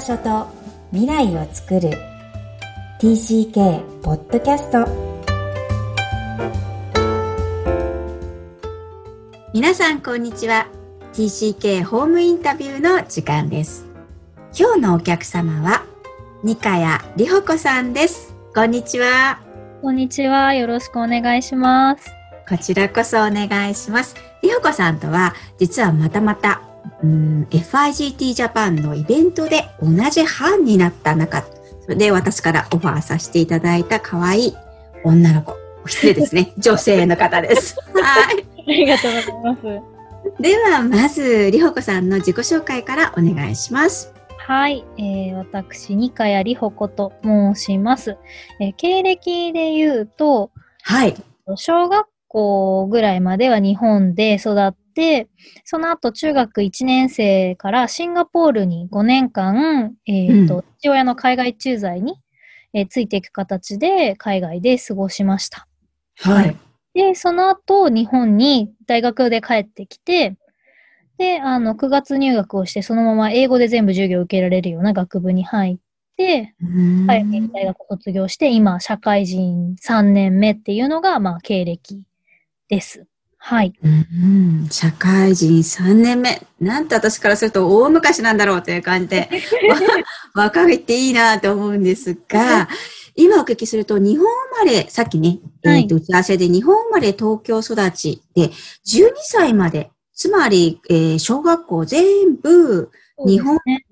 場所と未来を作る。TCK ポッドキャスト皆さんこんにちは。TCK ホームインタビューの時間です。今日のお客様は二階里穂子さんです。こんにちは。こんにちは。よろしくお願いします。こちらこそお願いします。里穂子さんとは実はまたまたうん FIGT ジャパンのイベントで同じ班になった中、それで私からオファーさせていただいた可愛い女の子、失礼ですね、女性の方です。はい。ありがとうございます。では、まず、りほこさんの自己紹介からお願いします。はい、えー、私、二階里穂子と申します。えー、経歴で言うと、はい。小学校ぐらいまでは日本で育っ、その後中学1年生からシンガポールに5年間、えっ、ー、と、うん、父親の海外駐在に、えー、ついていく形で海外で過ごしました。はい。で、その後日本に大学で帰ってきて、で、あの、9月入学をして、そのまま英語で全部授業を受けられるような学部に入って、はい、大学を卒業して、今、社会人3年目っていうのが、まあ、経歴です。はい、うん。社会人3年目。なんと私からすると大昔なんだろうという感じで、若いっていいなと思うんですが、今お聞きすると、日本生まれ、さっきね、はい、えー、と打ち合わせで日本生まれ東京育ちで、12歳まで、つまり、えー、小学校全部、日本の、ね、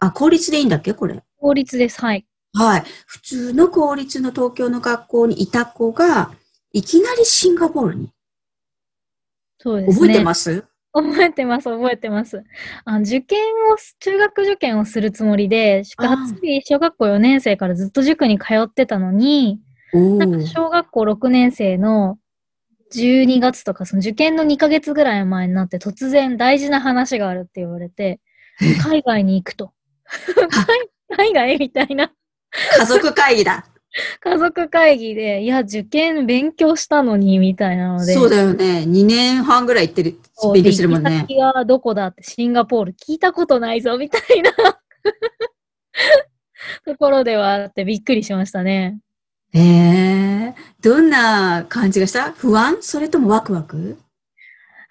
あ、公立でいいんだっけこれ？公立です、はい。はい。普通の公立の東京の学校にいた子が、いきなりシンガポールにそうですね。覚えてます？覚えてます、覚えてます。あ受験を、中学受験をするつもりで、がっつり小学校4年生からずっと塾に通ってたのに、なんか小学校6年生の12月とか、その受験の2ヶ月ぐらい前になって突然大事な話があるって言われて、海外に行くと。海外みたいな。家族会議だ。家族会議で、いや、受験勉強したのに、みたいなので。そうだよね。2年半ぐらい行ってる、勉強してるもんね。先はどこだって、シンガポール聞いたことないぞ、みたいな ところではあってびっくりしましたね。ええー、どんな感じがした？不安？それともワクワク？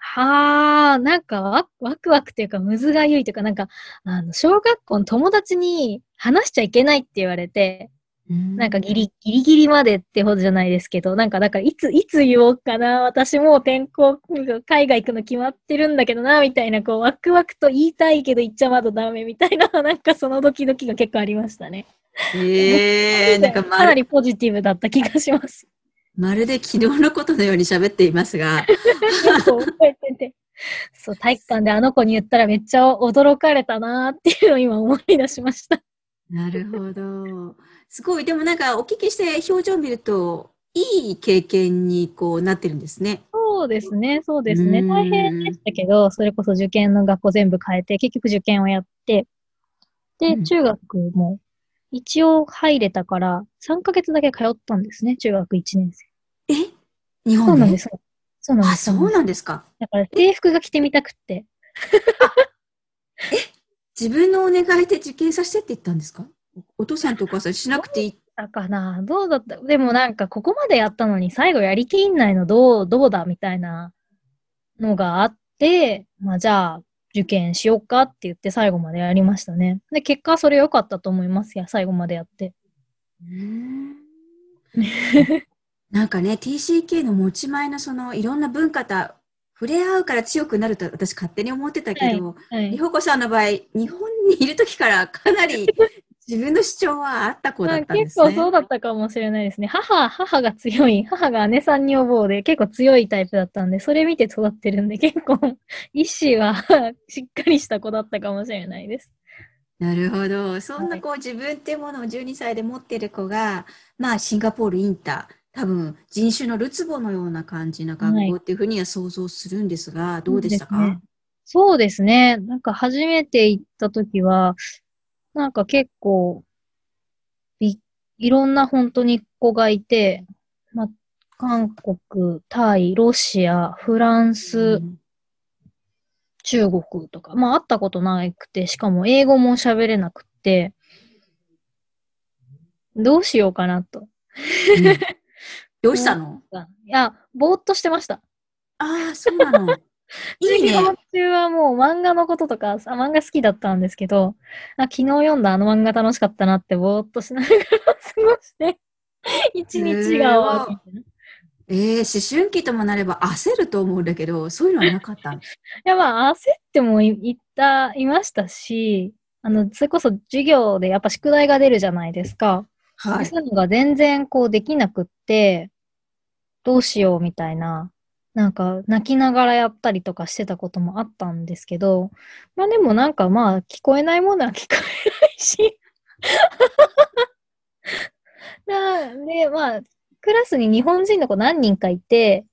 はあ、なんかワワクワクっていうか、むずがゆいというか、なんか、あの、小学校の友達に話しちゃいけないって言われて、なんかギリ、ギリギリまでってほどじゃないですけど、なんか、だからいつ、いつ言おうかな、私もう転校、海外行くの決まってるんだけどな、みたいな、こう、ワクワクと言いたいけど言っちゃまだダメみたいな、なんかそのドキドキが結構ありましたね。ええー、なんかかなりポジティブだった気がします。まるで昨日のことのように喋っていますが。覚えてて。そう、体育館であの子に言ったらめっちゃ驚かれたなっていうのを今思い出しました。なるほど。すごい、でもなんかお聞きして表情を見ると、いい経験にこうなってるんですね。そうですね、そうですね。大変でしたけど、それこそ受験の学校全部変えて、結局受験をやって、で、中学も一応入れたから、3ヶ月だけ通ったんですね、中学1年生。え？日本そうなんです。そうなんです。あ、そうなんですか。だから制服が着てみたくって。え？自分のお願いで受験させてって言ったんですか？お父さんとお母さんしなくていい。だかなどうだった？でもなんかここまでやったのに最後やりきんないのどう、どうだ？みたいなのがあって、まあじゃあ受験しようかって言って最後までやりましたね。で、結果それ良かったと思いますや、最後までやって。なんかね、TCK の持ち前のそのいろんな文化と触れ合うから強くなると私勝手に思ってたけど、はいはい、りほこさんの場合、日本にいる時からかなり自分の主張はあった子だったんですね。結構そうだったかもしれないですね。母、母が強い、母が姉さん女房で結構強いタイプだったんで、それ見て育ってるんで、結構意志は しっかりした子だったかもしれないです。なるほど。そんなこう、はい、自分っていうものを12歳で持ってる子が、まあシンガポールインター、多分人種のるつぼのような感じな学校っていうふうには想像するんですが、はい、どうでしたか？そうですね。なんか初めて行った時は、なんか結構、い、いろんな本当に子がいて、ま、韓国、タイ、ロシア、フランス、うん、中国とか、まあ会ったことなくて、しかも英語も喋れなくて、どうしようかなと。うんどうしたの？いや、ぼーっとしてました。ああ、そうなの。いいね。授業中はもう漫画のこととか、あ漫画好きだったんですけど、あ昨日読んだあの漫画楽しかったなってぼーっとしながら過ごして、一日が終わるえー、思春期ともなれば焦ると思うんだけど、そういうのはなかったの？や、まあ、焦ってもいいった、いましたし、あの、それこそ授業でやっぱ宿題が出るじゃないですか。はい。そういうのが全然こうできなくって、どうしようみたいな、なんか泣きながらやったりとかしてたこともあったんですけど、まあでもなんかまあ聞こえないものは聞こえないし。なで、まあ、クラスに日本人の子何人かいて、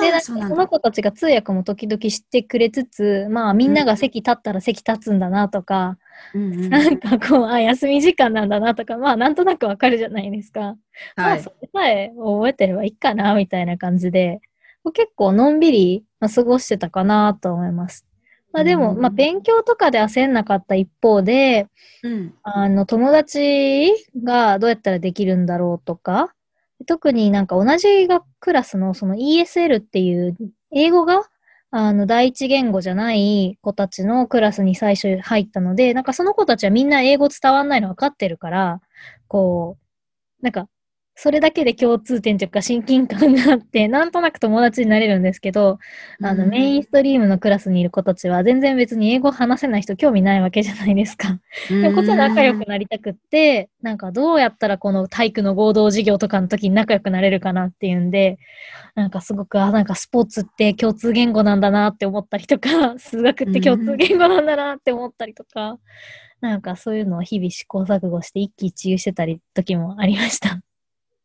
で、なんかその子たちが通訳も時々してくれつつ、まあみんなが席立ったら席立つんだなとか、うんうんなんかこう、あ、休み時間なんだなとか、まあなんとなくわかるじゃないですか。まはいあそ。れさえ覚えてればいいかな、みたいな感じで、結構のんびりまあ過ごしてたかなと思います。まあでも、うんまあ勉強とかで焦んなかった一方で、うん。あの、友達がどうやったらできるんだろうとか、特になんか同じ学クラスのその ESL っていう英語があの第一言語じゃない子たちのクラスに最初入ったので、なんかその子たちはみんな英語伝わんないの分かってるから、こう、なんかそれだけで共通点というか親近感があって、なんとなく友達になれるんですけど、あの、うんメインストリームのクラスにいる子たちは全然別に英語話せない人興味ないわけじゃないですか。でもこっちは仲良くなりたくって、なんかどうやったらこの体育の合同授業とかの時に仲良くなれるかなっていうんで、なんかすごく、あ、なんかスポーツって共通言語なんだなって思ったりとか、数学って共通言語なんだなって思ったりとか、なんかそういうのを日々試行錯誤して一喜一憂してたり時もありました。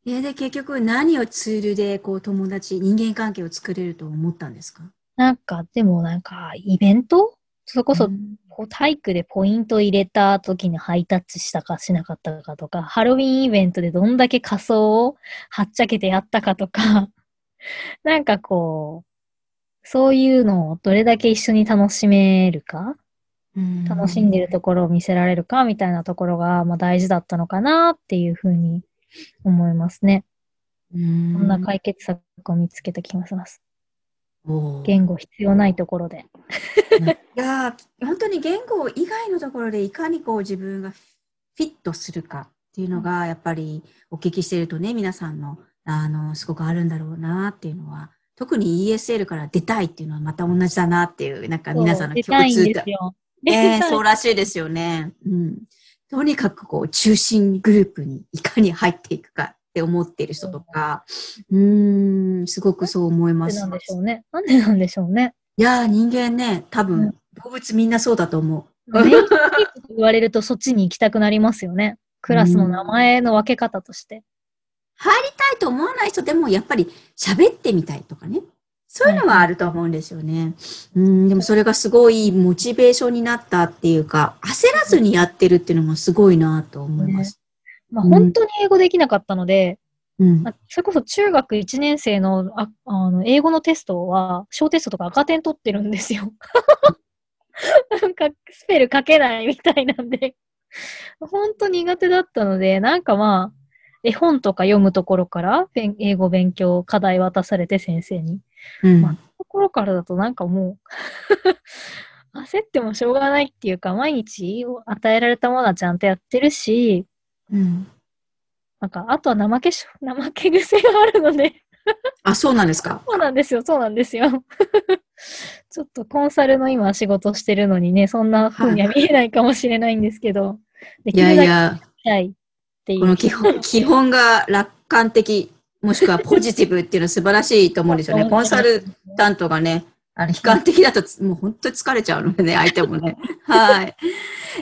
えーで、結局何をツールでこう友達、人間関係を作れると思ったんですか？なんか、でもなんか、イベント？それこそうん。こう体育でポイント入れた時にハイタッチしたかしなかったかとか、ハロウィンイベントでどんだけ仮装をはっちゃけてやったかとか、なんかこう、そういうのをどれだけ一緒に楽しめるか、うん。楽しんでるところを見せられるか？みたいなところが、まあ、大事だったのかなっていうふうに思いますね。うんこんな解決策を見つけた気がします。言語必要ないところで。いやー本当に言語以外のところでいかにこう自分がフィットするかっていうのがやっぱりお聞きしてるとね皆さんのあのすごくあるんだろうなっていうのは特に ESL から出たいっていうのはまた同じだなっていうなんか皆さんの共通点。えそうらしいですよね。うん。とにかくこう中心グループにいかに入っていくかって思っている人とか、うーん、すごくそう思います。なんでしょうね。なんでなんでしょうね。いやー、人間ね、多分、うん動物みんなそうだと思う。メインストリームと言われるとそっちに行きたくなりますよね。クラスの名前の分け方として。入りたいと思わない人でも、やっぱり喋ってみたいとかね。そういうのはあると思うんですよね。うん、でもそれがすごいモチベーションになったっていうか、焦らずにやってるっていうのもすごいなと思います。うんまあ本当に英語できなかったので、うんま。あそれこそ中学1年生のああの英語のテストは、小テストとか赤点取ってるんですよ。なんかスペル書けないみたいなんで、本当苦手だったので、なんかまあ、絵本とか読むところから勉英語勉強課題渡されて先生に。うんまあところからだとなんかもう 焦ってもしょうがないっていうか、毎日与えられたものはちゃんとやってるし、うん。なんか、あとは怠けし、怠け癖があるので、あ、そうなんですか？そうなんですよ、そうなんですよ。ちょっとコンサルの今仕事してるのにね、そんな風には見えないかもしれないんですけど、でいやきるだけいや、いっていう。この基本、基本が楽観的、もしくはポジティブっていうのは素晴らしいと思うんですよね。コンサルタントがね、あの、悲観的だとつもう本当に疲れちゃうのでね、相手もね。はい。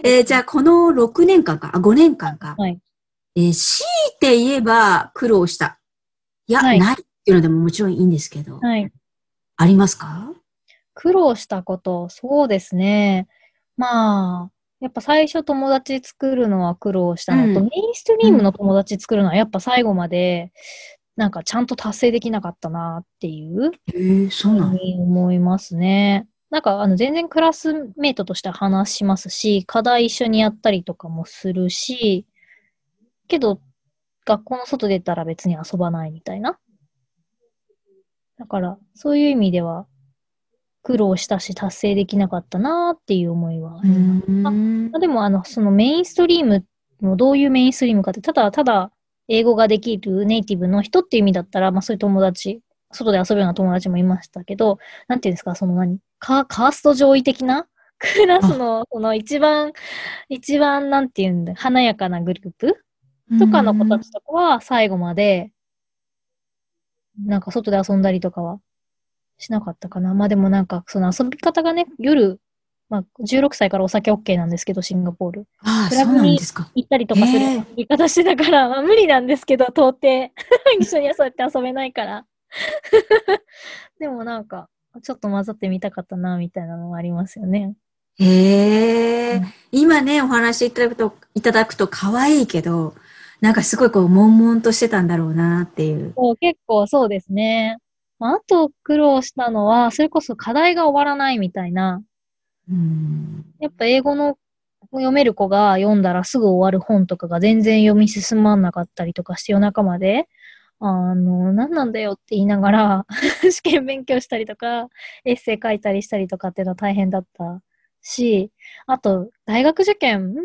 えーじゃあ、この6年間か、あ、5年間か。はいえー強いて言えば苦労した。いや、はいないっていうのでももちろんいいんですけど、はい。ありますか？苦労したこと、そうですね。まあ、やっぱ最初友達作るのは苦労したのと、うんメインストリームの友達作るのはやっぱ最後まで、なんかちゃんと達成できなかったなっていうえー、そうなに思いますね。なんかあの全然クラスメイトとして話しますし、課題一緒にやったりとかもするし、けど学校の外出たら別に遊ばないみたいな。だから、そういう意味では、苦労したし達成できなかったなーっていう思いはあります。あでも、あの、そのメインストリームのどういうメインストリームかって、ただただ英語ができるネイティブの人っていう意味だったら、まあそういう友達、外で遊ぶような友達もいましたけど、なんていうんですか、その何カカースト上位的な クラスの、その一番、一番、なんていうんだ、華やかなグループとかの子たちとかは最後まで、なんか外で遊んだりとかはしなかったかな。まあでもなんか、その遊び方がね、夜、まあ16歳からお酒 OK なんですけど、シンガポール。ああ、クラブに行ったりとかする遊び方してたから、まあ無理なんですけど、到底。一緒にそうやって遊べないから。でもなんか、ちょっと混ざってみたかったな、みたいなのもありますよね。へえ、うん、今ね、お話いただくと、いただくと可愛いけど、なんかすごいこう、悶々としてたんだろうなっていう。そう結構そうですね。あと苦労したのは、それこそ課題が終わらないみたいな。うん、やっぱ英語の読める子が読んだらすぐ終わる本とかが全然読み進まなかったりとかして夜中まで、あの、何なんだよって言いながら 試験勉強したりとか、エッセイ書いたりしたりとかっていうのは大変だったし、あと、大学受験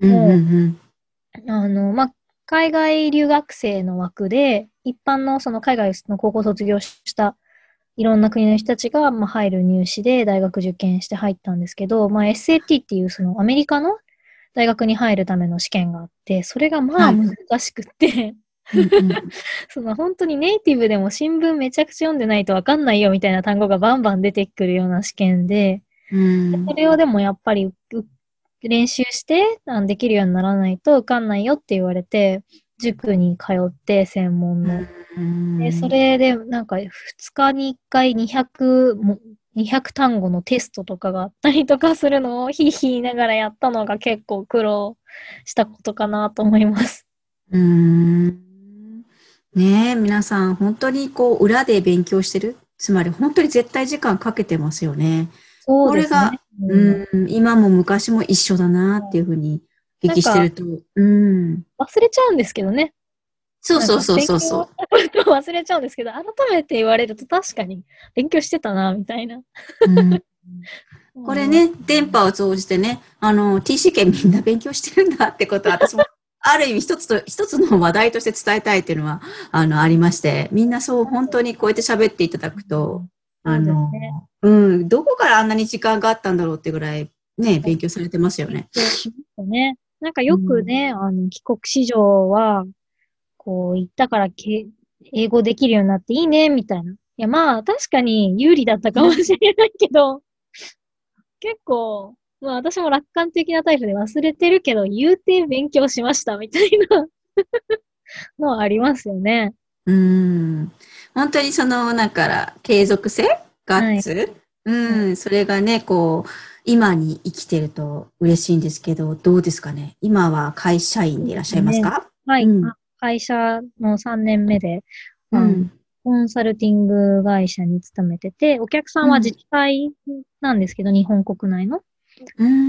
も、うん。あの、まあ、海外留学生の枠で、一般のその海外の高校卒業したいろんな国の人たちが、まあ、入る入試で大学受験して入ったんですけど、まあ、SAT っていうそのアメリカの大学に入るための試験があって、それがまあ難しくって、はい、その本当にネイティブでも新聞めちゃくちゃ読んでないとわかんないよみたいな単語がバンバン出てくるような試験で、うん、それをでもやっぱり練習してできるようにならないと受かんないよって言われて、塾に通って専門の。でそれでなんか2日に1回200も、200単語のテストとかがあったりとかするのをひいひい言いながらやったのが結構苦労したことかなと思います。うーん。ねえ、皆さん本当にこう裏で勉強してる？つまり本当に絶対時間かけてますよね。そうですね。これがうん、今も昔も一緒だなっていうふうに聞きしてると。うん。忘れちゃうんですけどね。そうそうそうそうそう。忘れちゃうんですけど、改めて言われると確かに勉強してたな、みたいな。うん これね、電波を通じてね、あの、TC 圏みんな勉強してるんだってことは、私も、ある意味一つと、一つの話題として伝えたいっていうのは、あの、ありまして、みんなそう、本当にこうやって喋っていただくと、あの、うん、どこからあんなに時間があったんだろうってぐらい、ね、勉強されてますよね。そうね。なんかよくね、うん、あの、帰国子女は、こう、行ったからけ、英語できるようになっていいね、みたいな。いや、まあ、確かに有利だったかもしれないけど、結構、まあ私も楽観的なタイプで忘れてるけど、言うて勉強しました、みたいなのはありますよね。うん。本当にその、だから、継続性ガッツ、はい、うん、それがね、こう、今に生きてると嬉しいんですけど、どうですかね？今は会社員でいらっしゃいますか、ね、はい、うん、会社の3年目で、うん、コンサルティング会社に勤めてて、お客さんは自治体なんですけど、うん、日本国内の。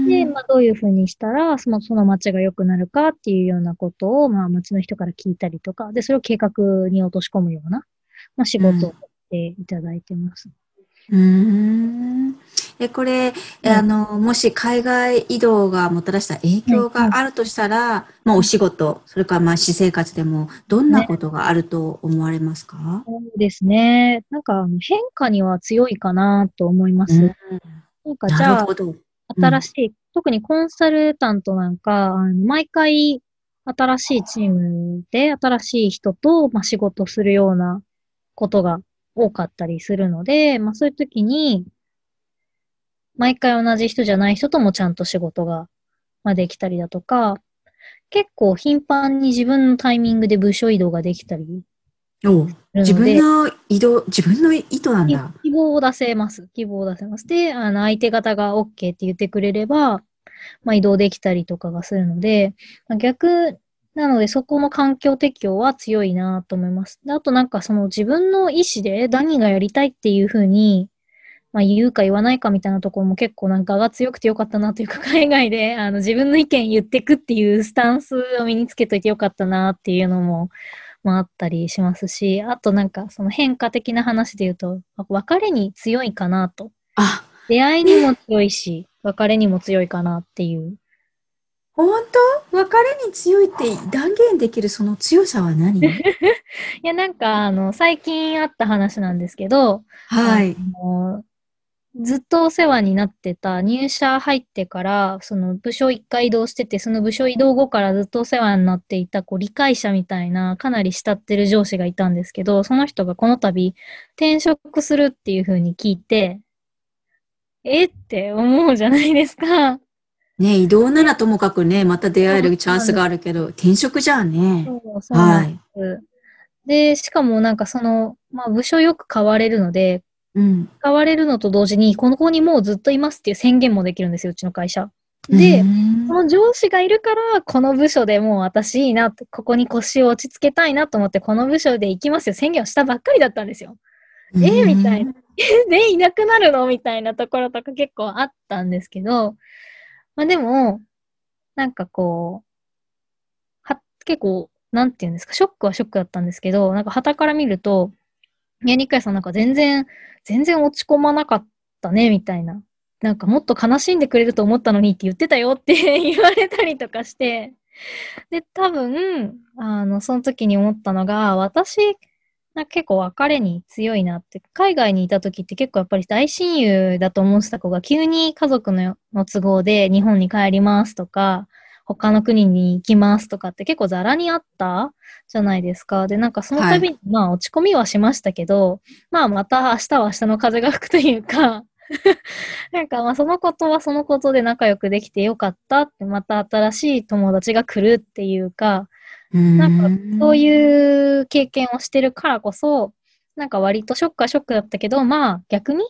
で、まあ、どういうふうにしたら、その、その街が良くなるかっていうようなことを、まあ、街の人から聞いたりとか、で、それを計画に落とし込むような、まあ、仕事をしていただいてます。うん。え、これ、うん、あの、もし海外移動がもたらした影響があるとしたら、うん、まあお仕事、それからまあ私生活でも、どんなことがあると思われますか、ね、そうですね。なんか変化には強いかなと思います。うん、なんかじゃあ、新しい、特にコンサルタントなんか、あの毎回新しいチームで新しい人と、まあ、仕事するようなことが多かったりするので、まあそういう時に、毎回同じ人じゃない人ともちゃんと仕事が、まあ、できたりだとか、結構頻繁に自分のタイミングで部署移動ができたりお自分の移動、自分の意図なんだ。希望を出せます。希望を出せます。で、あの、相手方が OK って言ってくれれば、まあ、移動できたりとかがするので、まあ、逆なので、そこの環境適応は強いなと思います。であとなんかその自分の意思で何がやりたいっていうふうに、まあ言うか言わないかみたいなところも結構なんかが強くてよかったなというか、海外であの自分の意見言ってくっていうスタンスを身につけといてよかったなっていうのも、まああったりしますし、あとなんかその変化的な話で言うと、別れに強いかなと。あ、出会いにも強いし、別れにも強いかなっていう。本当？別れに強いって断言できるその強さは何？いや、なんか、あの、最近あった話なんですけど、はい。ずっとお世話になってた入社入ってから、その部署一回移動してて、その部署移動後からずっとお世話になっていた、こう、理解者みたいな、かなり慕ってる上司がいたんですけど、その人がこの度、転職するっていう風に聞いて、え？って思うじゃないですか。ね移動ならともかくね、また出会えるチャンスがあるけど、転職じゃあね。そうそうはい。で、しかもなんかその、まあ部署よく変われるので、うん、変われるのと同時に、この子にもうずっといますっていう宣言もできるんですよ、うちの会社。で、その上司がいるから、この部署でもう私いいな、ここに腰を落ち着けたいなと思って、この部署で行きますよ、宣言をしたばっかりだったんですよ。えー、みたいな。で、いなくなるの？みたいなところとか結構あったんですけど、まあでも、なんかこう、は、結構、なんていうんですか、ショックはショックだったんですけど、なんか旗から見ると、いや、ニカイさんなんか全然、全然落ち込まなかったね、みたいな。なんかもっと悲しんでくれると思ったのにって言ってたよって 言われたりとかして、で、多分、あの、その時に思ったのが、私、な結構別れに強いなって、海外にいた時って結構やっぱり大親友だと思ってた子が急に家族の都合で日本に帰りますとか、他の国に行きますとかって結構ザラにあったじゃないですか。で、なんかその度に、はい、まあ落ち込みはしましたけど、まあまた明日は明日の風が吹くというか なんかまあそのことはそのことで仲良くできてよかったって、また新しい友達が来るっていうか、なんか、そういう経験をしてるからこそ、なんか割とショックはショックだったけど、まあ逆に、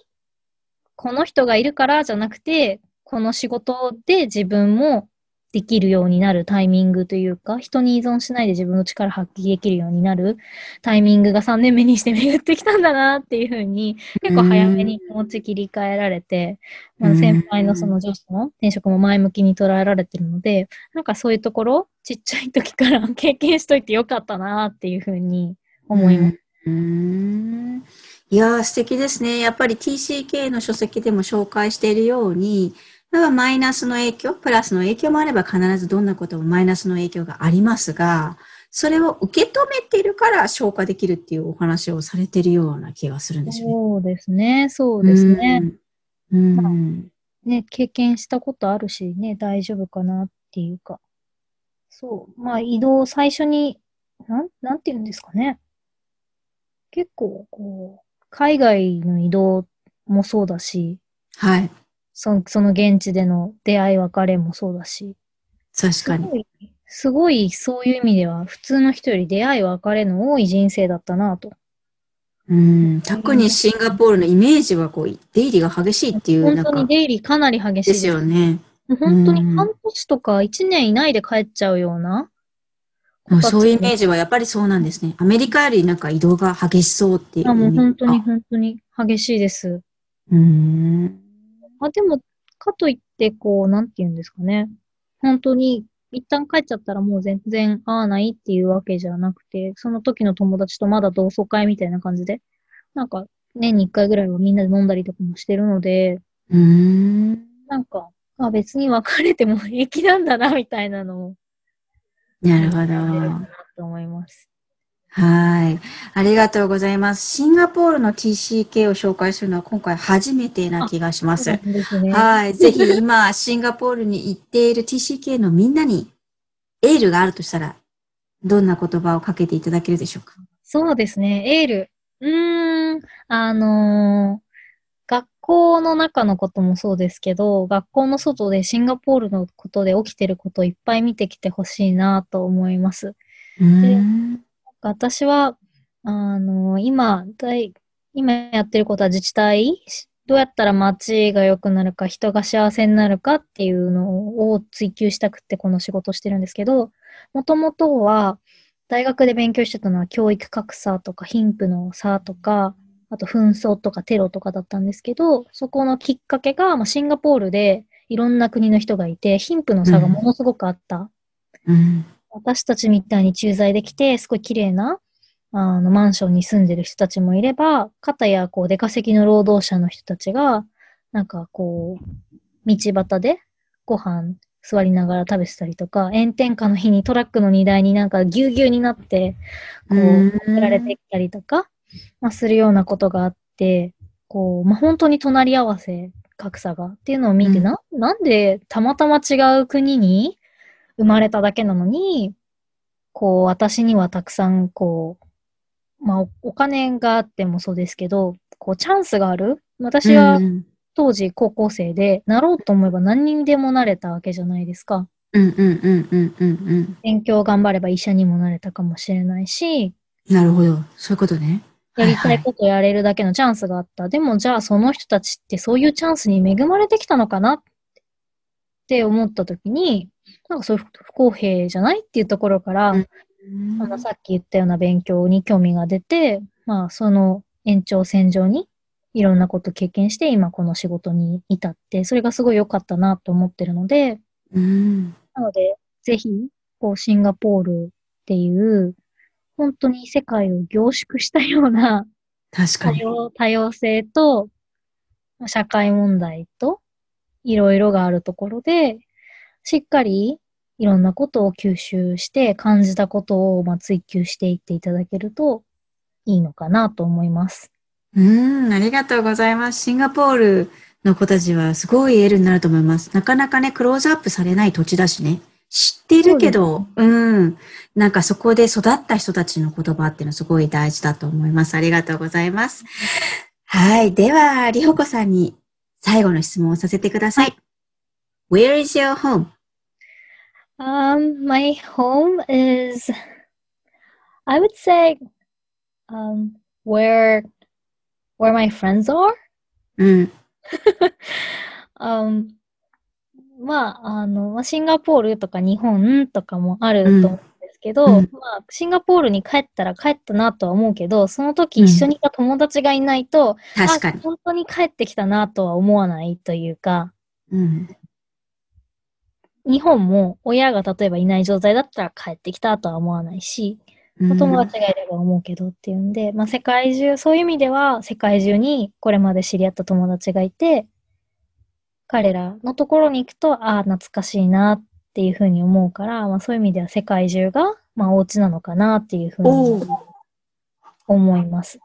この人がいるからじゃなくて、この仕事で自分もできるようになるタイミングというか、人に依存しないで自分の力発揮できるようになるタイミングが3年目にして巡ってきたんだなっていうふうに、結構早めに気持ち切り替えられて、まあ、先輩のその上司の転職も前向きに捉えられてるので、なんかそういうところ、ちっちゃい時から 経験しといてよかったなっていうふうに思います。うんいやー素敵ですね。やっぱり TCK の書籍でも紹介しているように、だからマイナスの影響、プラスの影響もあれば必ずどんなこともマイナスの影響がありますが、それを受け止めているから消化できるっていうお話をされているような気がするんですよね。そうですね。そうですね。うん。まあ、ね、経験したことあるしね、大丈夫かなっていうか。そう。まあ移動最初に、なん、なんて言うんですかね。結構、こう、海外の移動もそうだし、はい。そその現地での出会い別れもそうだし。確かに。すごい、そういう意味では、普通の人より出会い別れの多い人生だったなと。うん、特にシンガポールのイメージはこう、出入りが激しいっていう。本当に出入りかなり激しいです。よね。本当に半年とか1年以内で帰っちゃうような。うそういうイメージはやっぱりそうなんですね。アメリカよりなんか移動が激しそうっていう。あ、もう本当に本当に激しいです。うん。まあでも、かといって、こう、なんて言うんですかね。本当に、一旦帰っちゃったらもう全然会わないっていうわけじゃなくて、その時の友達とまだ同窓会みたいな感じで、なんか、年に一回ぐらいはみんなで飲んだりとかもしてるので、うん。なんか、あ、別に別れても平気なんだな、みたいなのを。なるほど。と思います。はい。ありがとうございます。シンガポールの TCK を紹介するのは今回初めてな気がします。すね、はい。ぜひ今、シンガポールに行っている TCK のみんなにエールがあるとしたら、どんな言葉をかけていただけるでしょうか？そうですね。エール。うーん。あのー、学校の中のこともそうですけど、学校の外でシンガポールのことで起きてることをいっぱい見てきてほしいなと思います。で私は、あの、今、今やってることは自治体どうやったら街が良くなるか、人が幸せになるかっていうのを追求したくてこの仕事をしてるんですけど、もともとは大学で勉強してたのは教育格差とか貧富の差とか、あと紛争とかテロとかだったんですけど、そこのきっかけが、まあ、シンガポールでいろんな国の人がいて、貧富の差がものすごくあった。うん、私たちみたいに駐在できて、すごい綺麗なあのマンションに住んでる人たちもいれば、片やこう出稼ぎの労働者の人たちが、なんかこう、道端でご飯座りながら食べてたりとか、炎天下の日にトラックの荷台になんかぎゅうぎゅうになって、こう、乗られてきたりとか、まあ、するようなことがあって、こう、まあ、本当に隣り合わせ、格差がっていうのを見て、うん、な、なんでたまたま違う国に生まれただけなのに、こう、私にはたくさん、こう、まあ、お金があってもそうですけど、こう、チャンスがある私は、当時高校生で、なろうと思えば何にでもなれたわけじゃないですか。うんうんうんうんうんうん。勉強頑張れば医者にもなれたかもしれないし。なるほど。そういうことね。やりたいことやれるだけのチャンスがあった。はいはい、でもじゃあその人たちってそういうチャンスに恵まれてきたのかなって思った時に、なんかそういう不公平じゃないっていうところから、うん、あのさっき言ったような勉強に興味が出て、まあその延長線上にいろんなこと経験して今この仕事に至って、それがすごい良かったなと思ってるので、うん、なのでぜひ、こうシンガポールっていう本当に世界を凝縮したような確かに。多様多様性と社会問題といろいろがあるところで、しっかりいろんなことを吸収して感じたことをまあ追求していっていただけるといいのかなと思います。うん、ありがとうございます。シンガポールの子たちはすごいエールになると思います。なかなかね、クローズアップされない土地だしね。知ってるけど、うね、うん。なんかそこで育った人たちの言葉っていうのはすごい大事だと思います。ありがとうございます。はい。では、りほこさんに最後の質問をさせてください。Where is your home? Um, my home is, I would say, um, where, where my friends are. うん。um, まあ、あの、シンガポールとか日本とかもあると思うんですけど、うん、まあ、シンガポールに帰ったら帰ったなとは思うけど、その時一緒にいた友達がいないと、うん、確かに。本当に帰ってきたなとは思わないというか、うん、日本も親が例えばいない状態だったら帰ってきたとは思わないし、お友達がいれば思うけどっていうんで、まあ世界中、そういう意味では世界中にこれまで知り合った友達がいて、彼らのところに行くと、ああ、懐かしいなっていうふうに思うから、まあそういう意味では世界中が、まあお家なのかなっていうふうに思います。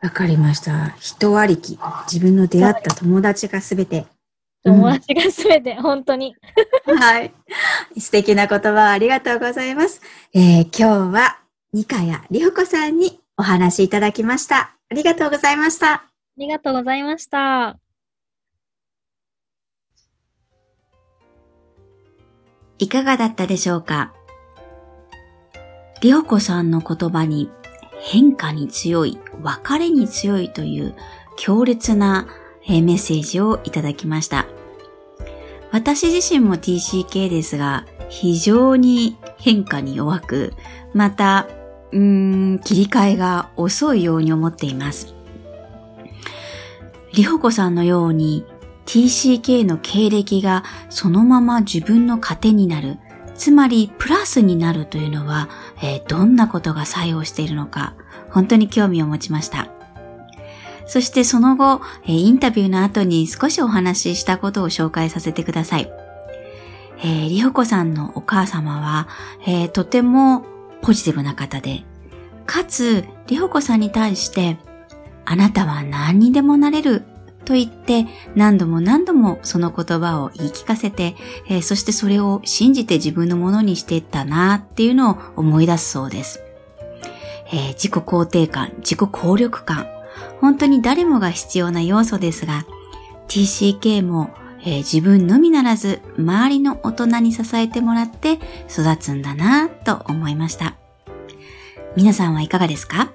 わかりました。人ありき。自分の出会った友達がすべて。友達がすべて、うん、本当に。はい。素敵な言葉ありがとうございます。えー、今日は、ニカヤリホコさんにお話いただきました。ありがとうございました。ありがとうございました。いかがだったでしょうか？りょうこさんの言葉に変化に強い、別れに強いという強烈なメッセージをいただきました。私自身も TCK ですが、非常に変化に弱く、また、うーん、切り替えが遅いように思っています。りほこさんのように TCK の経歴がそのまま自分の糧になる、つまりプラスになるというのは、えー、どんなことが作用しているのか、本当に興味を持ちました。そしてその後、インタビューの後に少しお話ししたことを紹介させてください。えー、りほこさんのお母様は、えー、とてもポジティブな方で、かつ、りほこさんに対して、あなたは何にでもなれると言って何度も何度もその言葉を言い聞かせて、えー、そしてそれを信じて自分のものにしていったなっていうのを思い出すそうです。えー、自己肯定感、自己効力感、本当に誰もが必要な要素ですが、TCK も、えー、自分のみならず周りの大人に支えてもらって育つんだなぁと思いました。皆さんはいかがですか？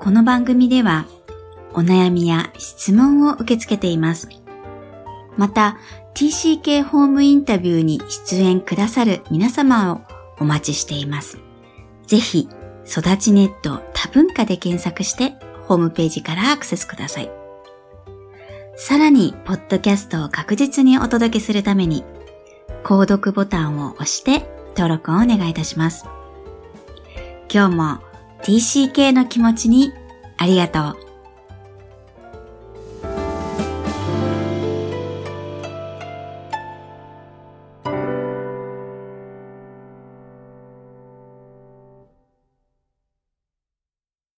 この番組ではお悩みや質問を受け付けています。また、TCK ホームインタビューに出演くださる皆様をお待ちしています。ぜひ、育ちネット多文化で検索してホームページからアクセスください。さらに、ポッドキャストを確実にお届けするために、購読ボタンを押して登録をお願いいたします。今日も TCK の気持ちにありがとう。